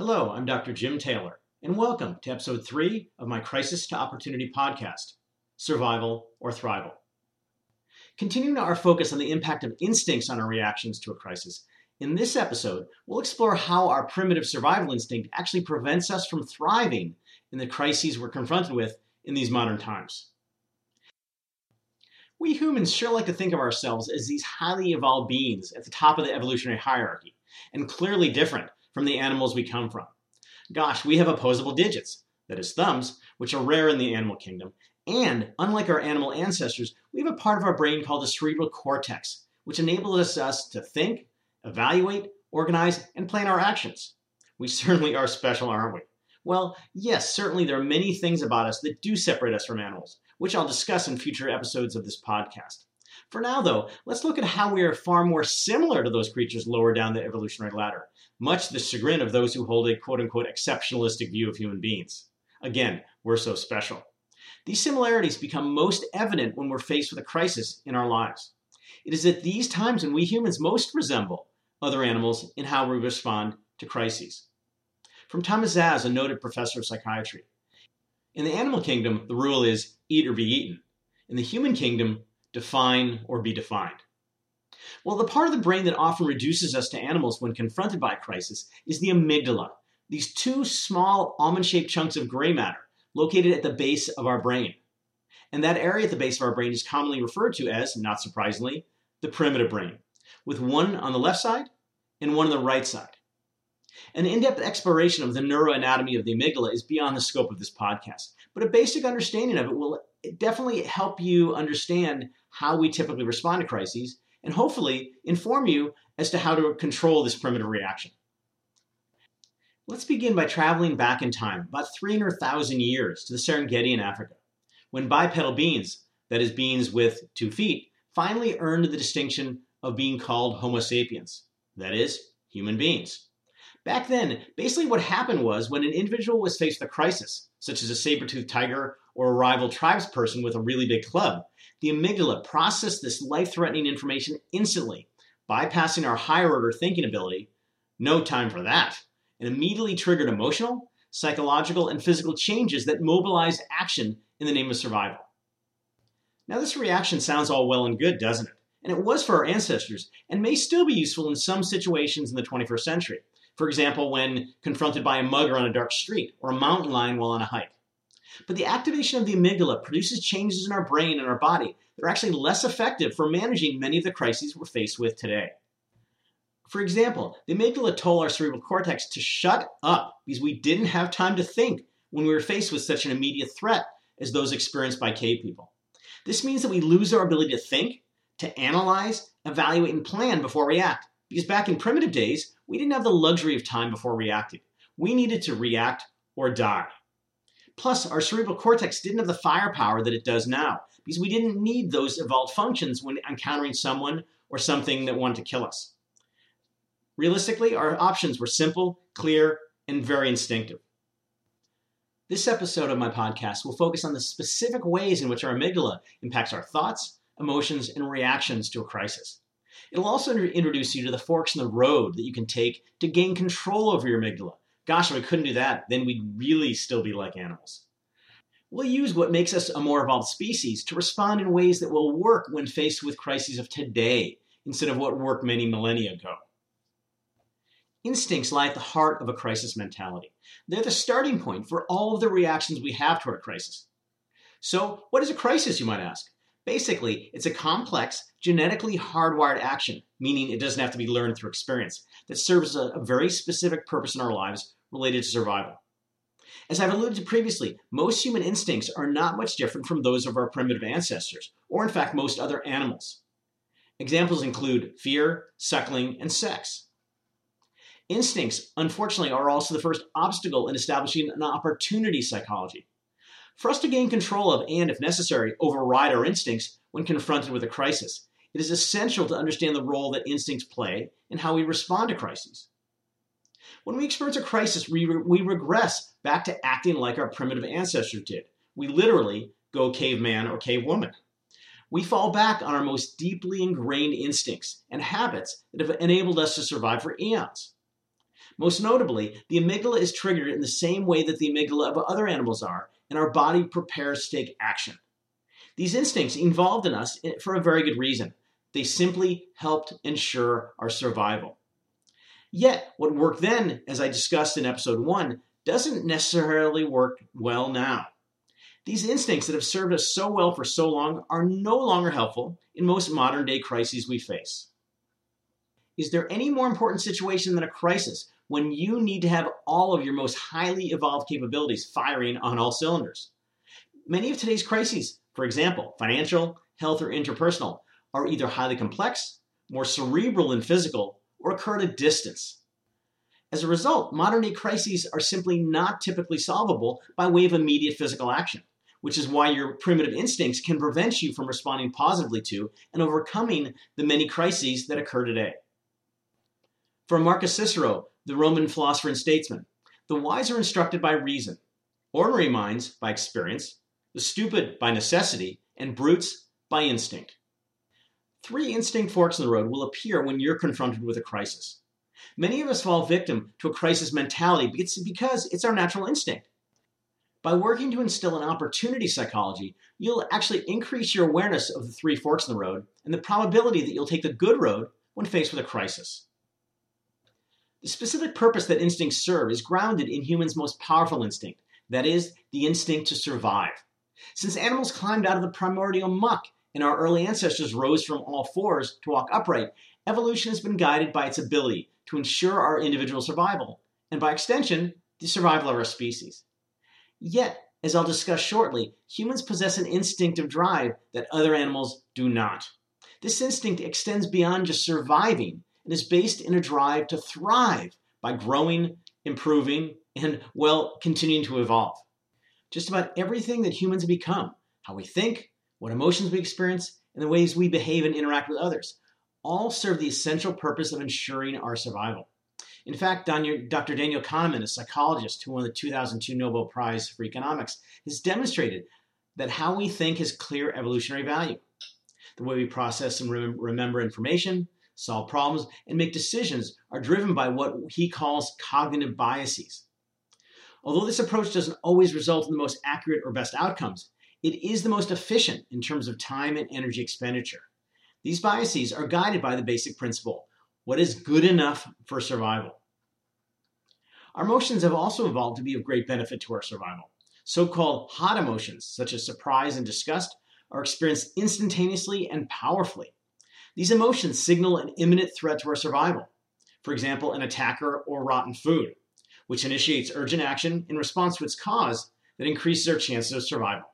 Hello, I'm Dr. Jim Taylor, and welcome to episode three of my Crisis to Opportunity podcast Survival or Thrival. Continuing our focus on the impact of instincts on our reactions to a crisis, in this episode, we'll explore how our primitive survival instinct actually prevents us from thriving in the crises we're confronted with in these modern times. We humans sure like to think of ourselves as these highly evolved beings at the top of the evolutionary hierarchy, and clearly different from the animals we come from. Gosh, we have opposable digits, that is, thumbs, which are rare in the animal kingdom. And unlike our animal ancestors, we have a part of our brain called the cerebral cortex, which enables us to think, evaluate, organize, and plan our actions. We certainly are special, aren't we? Well, yes, certainly there are many things about us that do separate us from animals, which I'll discuss in future episodes of this podcast. For now, though, let's look at how we are far more similar to those creatures lower down the evolutionary ladder, much to the chagrin of those who hold a quote unquote exceptionalistic view of human beings. Again, we're so special. These similarities become most evident when we're faced with a crisis in our lives. It is at these times when we humans most resemble other animals in how we respond to crises. From Thomas Szasz, a noted professor of psychiatry. In the animal kingdom, the rule is eat or be eaten. In the human kingdom, define or be defined. Well, the part of the brain that often reduces us to animals when confronted by a crisis is the amygdala, these two small almond shaped chunks of gray matter located at the base of our brain. And that area at the base of our brain is commonly referred to as, not surprisingly, the primitive brain, with one on the left side and one on the right side. An in depth exploration of the neuroanatomy of the amygdala is beyond the scope of this podcast, but a basic understanding of it will definitely help you understand how we typically respond to crises and hopefully inform you as to how to control this primitive reaction. Let's begin by traveling back in time, about 300,000 years, to the Serengeti in Africa, when bipedal beings, that is, beings with two feet, finally earned the distinction of being called Homo sapiens, that is, human beings. Back then, basically what happened was when an individual was faced with a crisis, such as a saber-toothed tiger or a rival tribesperson with a really big club, the amygdala processed this life-threatening information instantly, bypassing our higher order thinking ability. No time for that. And immediately triggered emotional, psychological, and physical changes that mobilized action in the name of survival. Now, this reaction sounds all well and good, doesn't it? And it was for our ancestors, and may still be useful in some situations in the 21st century. For example, when confronted by a mugger on a dark street or a mountain lion while on a hike. But the activation of the amygdala produces changes in our brain and our body that are actually less effective for managing many of the crises we're faced with today. For example, the amygdala told our cerebral cortex to shut up because we didn't have time to think when we were faced with such an immediate threat as those experienced by cave people. This means that we lose our ability to think, to analyze, evaluate, and plan before we act. Because back in primitive days, we didn't have the luxury of time before reacting. We needed to react or die. Plus, our cerebral cortex didn't have the firepower that it does now, because we didn't need those evolved functions when encountering someone or something that wanted to kill us. Realistically, our options were simple, clear, and very instinctive. This episode of my podcast will focus on the specific ways in which our amygdala impacts our thoughts, emotions, and reactions to a crisis. It'll also introduce you to the forks in the road that you can take to gain control over your amygdala. Gosh, if we couldn't do that, then we'd really still be like animals. We'll use what makes us a more evolved species to respond in ways that will work when faced with crises of today instead of what worked many millennia ago. Instincts lie at the heart of a crisis mentality. They're the starting point for all of the reactions we have toward a crisis. So, what is a crisis, you might ask? Basically, it's a complex, genetically hardwired action, meaning it doesn't have to be learned through experience, that serves a, a very specific purpose in our lives related to survival. As I've alluded to previously, most human instincts are not much different from those of our primitive ancestors, or in fact, most other animals. Examples include fear, suckling, and sex. Instincts, unfortunately, are also the first obstacle in establishing an opportunity psychology. For us to gain control of and, if necessary, override our instincts when confronted with a crisis, it is essential to understand the role that instincts play and how we respond to crises. When we experience a crisis, we, re- we regress back to acting like our primitive ancestors did. We literally go caveman or cavewoman. We fall back on our most deeply ingrained instincts and habits that have enabled us to survive for eons. Most notably, the amygdala is triggered in the same way that the amygdala of other animals are, and our body prepares to take action. These instincts evolved in us eh, for a very good reason. They simply helped ensure our survival. Yet, what worked then, as I discussed in episode 1, doesn't necessarily work well now. These instincts that have served us so well for so long are no longer helpful in most modern day crises we face. Is there any more important situation than a crisis when you need to have all of your most highly evolved capabilities firing on all cylinders? Many of today's crises, for example, financial, health, or interpersonal, are either highly complex, more cerebral and physical, or occur at a distance. As a result, modern day crises are simply not typically solvable by way of immediate physical action, which is why your primitive instincts can prevent you from responding positively to and overcoming the many crises that occur today. For Marcus Cicero, the Roman philosopher and statesman, the wise are instructed by reason, ordinary minds by experience, the stupid by necessity, and brutes by instinct. Three instinct forks in the road will appear when you're confronted with a crisis. Many of us fall victim to a crisis mentality because it's our natural instinct. By working to instill an opportunity psychology, you'll actually increase your awareness of the three forks in the road and the probability that you'll take the good road when faced with a crisis. The specific purpose that instincts serve is grounded in humans' most powerful instinct, that is, the instinct to survive. Since animals climbed out of the primordial muck and our early ancestors rose from all fours to walk upright, evolution has been guided by its ability to ensure our individual survival, and by extension, the survival of our species. Yet, as I'll discuss shortly, humans possess an instinctive drive that other animals do not. This instinct extends beyond just surviving and is based in a drive to thrive by growing, improving, and, well, continuing to evolve. Just about everything that humans become, how we think, what emotions we experience, and the ways we behave and interact with others, all serve the essential purpose of ensuring our survival. In fact, Dr. Daniel Kahneman, a psychologist who won the 2002 Nobel Prize for Economics, has demonstrated that how we think has clear evolutionary value. The way we process and remember information, solve problems, and make decisions are driven by what he calls cognitive biases. Although this approach doesn't always result in the most accurate or best outcomes, it is the most efficient in terms of time and energy expenditure. These biases are guided by the basic principle what is good enough for survival? Our emotions have also evolved to be of great benefit to our survival. So called hot emotions, such as surprise and disgust, are experienced instantaneously and powerfully. These emotions signal an imminent threat to our survival. For example, an attacker or rotten food, which initiates urgent action in response to its cause that increases our chances of survival.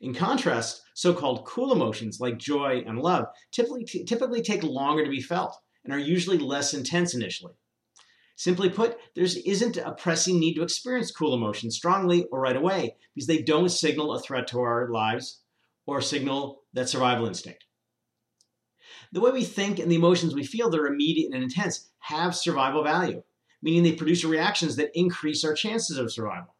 In contrast, so called cool emotions like joy and love typically, typically take longer to be felt and are usually less intense initially. Simply put, there isn't a pressing need to experience cool emotions strongly or right away because they don't signal a threat to our lives or signal that survival instinct. The way we think and the emotions we feel that are immediate and intense have survival value, meaning they produce reactions that increase our chances of survival.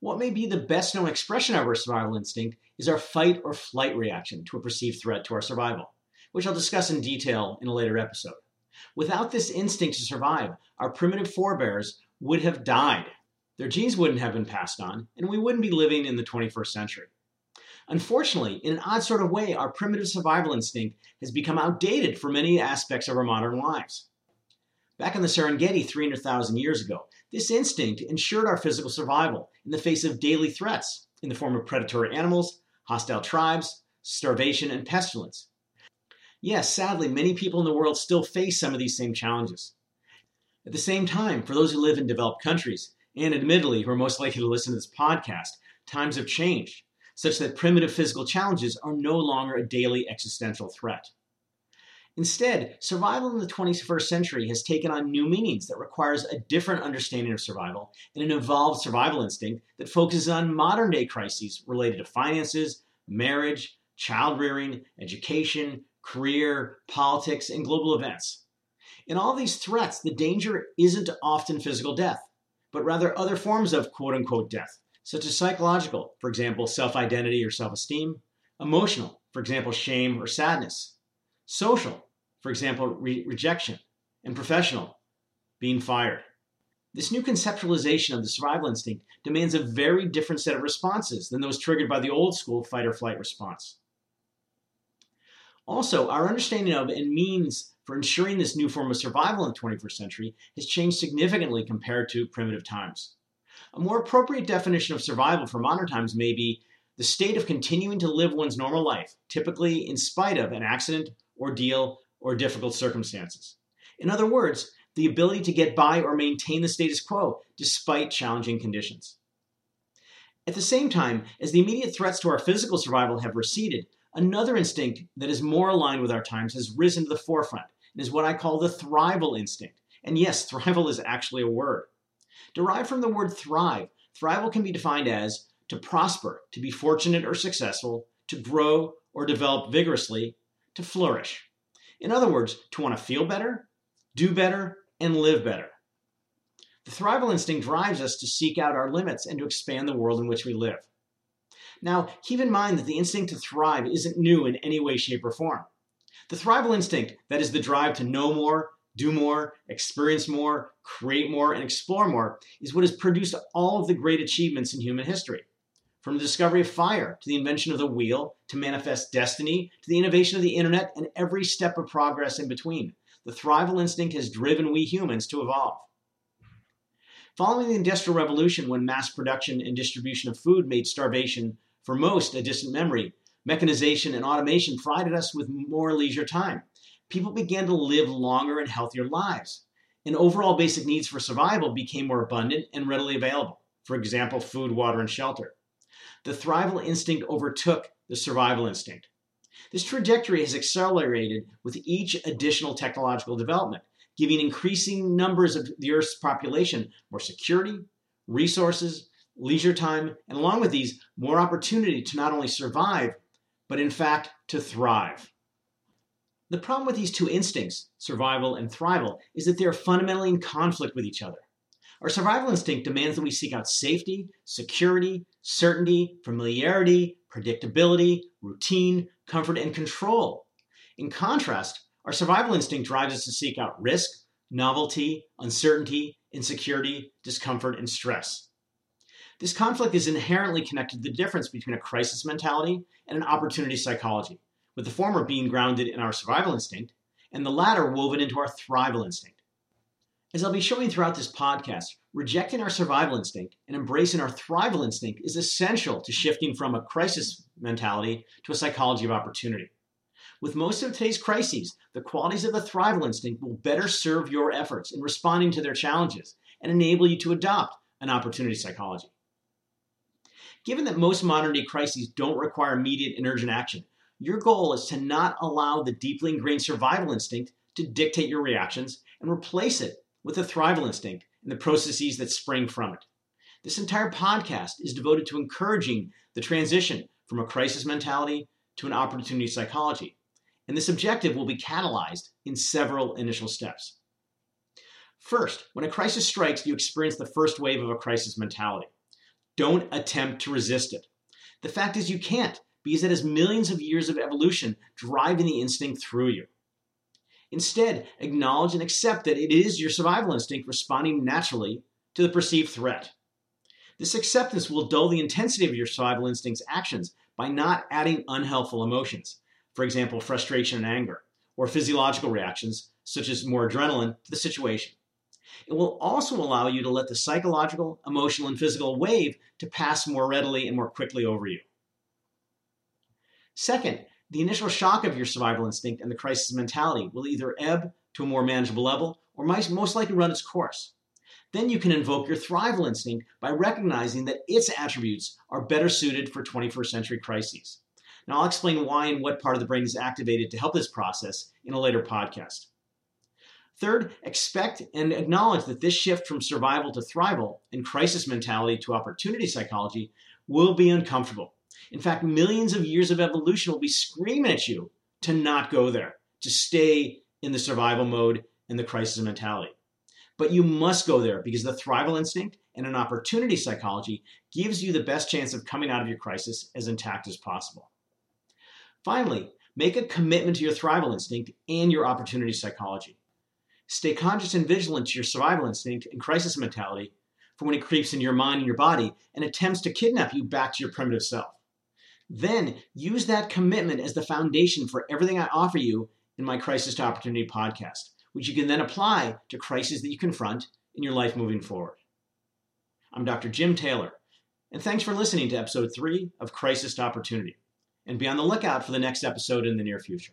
What may be the best known expression of our survival instinct is our fight or flight reaction to a perceived threat to our survival, which I'll discuss in detail in a later episode. Without this instinct to survive, our primitive forebears would have died. Their genes wouldn't have been passed on, and we wouldn't be living in the 21st century. Unfortunately, in an odd sort of way, our primitive survival instinct has become outdated for many aspects of our modern lives. Back in the Serengeti 300,000 years ago, this instinct ensured our physical survival in the face of daily threats in the form of predatory animals, hostile tribes, starvation, and pestilence. Yes, sadly, many people in the world still face some of these same challenges. At the same time, for those who live in developed countries, and admittedly who are most likely to listen to this podcast, times have changed such that primitive physical challenges are no longer a daily existential threat. Instead, survival in the 21st century has taken on new meanings that requires a different understanding of survival and an evolved survival instinct that focuses on modern day crises related to finances, marriage, child rearing, education, career, politics, and global events. In all these threats, the danger isn't often physical death, but rather other forms of quote unquote death, such as psychological, for example, self identity or self esteem, emotional, for example, shame or sadness, social, for example, re- rejection, and professional, being fired. This new conceptualization of the survival instinct demands a very different set of responses than those triggered by the old school fight or flight response. Also, our understanding of and means for ensuring this new form of survival in the 21st century has changed significantly compared to primitive times. A more appropriate definition of survival for modern times may be the state of continuing to live one's normal life, typically in spite of an accident, ordeal, or difficult circumstances. In other words, the ability to get by or maintain the status quo despite challenging conditions. At the same time, as the immediate threats to our physical survival have receded, another instinct that is more aligned with our times has risen to the forefront and is what I call the thrival instinct. And yes, thrival is actually a word. Derived from the word thrive, thrival can be defined as to prosper, to be fortunate or successful, to grow or develop vigorously, to flourish. In other words, to want to feel better, do better, and live better. The thrival instinct drives us to seek out our limits and to expand the world in which we live. Now, keep in mind that the instinct to thrive isn't new in any way, shape, or form. The thrival instinct, that is the drive to know more, do more, experience more, create more, and explore more, is what has produced all of the great achievements in human history. From the discovery of fire to the invention of the wheel to manifest destiny to the innovation of the internet and every step of progress in between, the thrival instinct has driven we humans to evolve. Following the Industrial Revolution, when mass production and distribution of food made starvation for most a distant memory, mechanization and automation provided us with more leisure time. People began to live longer and healthier lives, and overall basic needs for survival became more abundant and readily available. For example, food, water, and shelter the thrival instinct overtook the survival instinct. This trajectory has accelerated with each additional technological development, giving increasing numbers of the Earth's population more security, resources, leisure time, and along with these, more opportunity to not only survive, but in fact to thrive. The problem with these two instincts, survival and thrival, is that they are fundamentally in conflict with each other. Our survival instinct demands that we seek out safety, security, certainty, familiarity, predictability, routine, comfort, and control. In contrast, our survival instinct drives us to seek out risk, novelty, uncertainty, insecurity, discomfort, and stress. This conflict is inherently connected to the difference between a crisis mentality and an opportunity psychology, with the former being grounded in our survival instinct and the latter woven into our thrival instinct. As I'll be showing throughout this podcast, rejecting our survival instinct and embracing our thrival instinct is essential to shifting from a crisis mentality to a psychology of opportunity. With most of today's crises, the qualities of the thrival instinct will better serve your efforts in responding to their challenges and enable you to adopt an opportunity psychology. Given that most modern day crises don't require immediate and urgent action, your goal is to not allow the deeply ingrained survival instinct to dictate your reactions and replace it with the thrival instinct and the processes that spring from it. This entire podcast is devoted to encouraging the transition from a crisis mentality to an opportunity psychology. And this objective will be catalyzed in several initial steps. First, when a crisis strikes, you experience the first wave of a crisis mentality. Don't attempt to resist it. The fact is, you can't, because it has millions of years of evolution driving the instinct through you. Instead, acknowledge and accept that it is your survival instinct responding naturally to the perceived threat. This acceptance will dull the intensity of your survival instinct's actions by not adding unhelpful emotions, for example, frustration and anger, or physiological reactions, such as more adrenaline, to the situation. It will also allow you to let the psychological, emotional, and physical wave to pass more readily and more quickly over you. Second, the initial shock of your survival instinct and the crisis mentality will either ebb to a more manageable level or might most likely run its course. Then you can invoke your thrival instinct by recognizing that its attributes are better suited for 21st century crises. Now, I'll explain why and what part of the brain is activated to help this process in a later podcast. Third, expect and acknowledge that this shift from survival to thrival and crisis mentality to opportunity psychology will be uncomfortable. In fact, millions of years of evolution will be screaming at you to not go there, to stay in the survival mode and the crisis mentality. But you must go there because the thrival instinct and an opportunity psychology gives you the best chance of coming out of your crisis as intact as possible. Finally, make a commitment to your thrival instinct and your opportunity psychology. Stay conscious and vigilant to your survival instinct and crisis mentality for when it creeps into your mind and your body and attempts to kidnap you back to your primitive self. Then use that commitment as the foundation for everything I offer you in my Crisis to Opportunity podcast, which you can then apply to crises that you confront in your life moving forward. I'm Dr. Jim Taylor, and thanks for listening to episode three of Crisis to Opportunity. And be on the lookout for the next episode in the near future.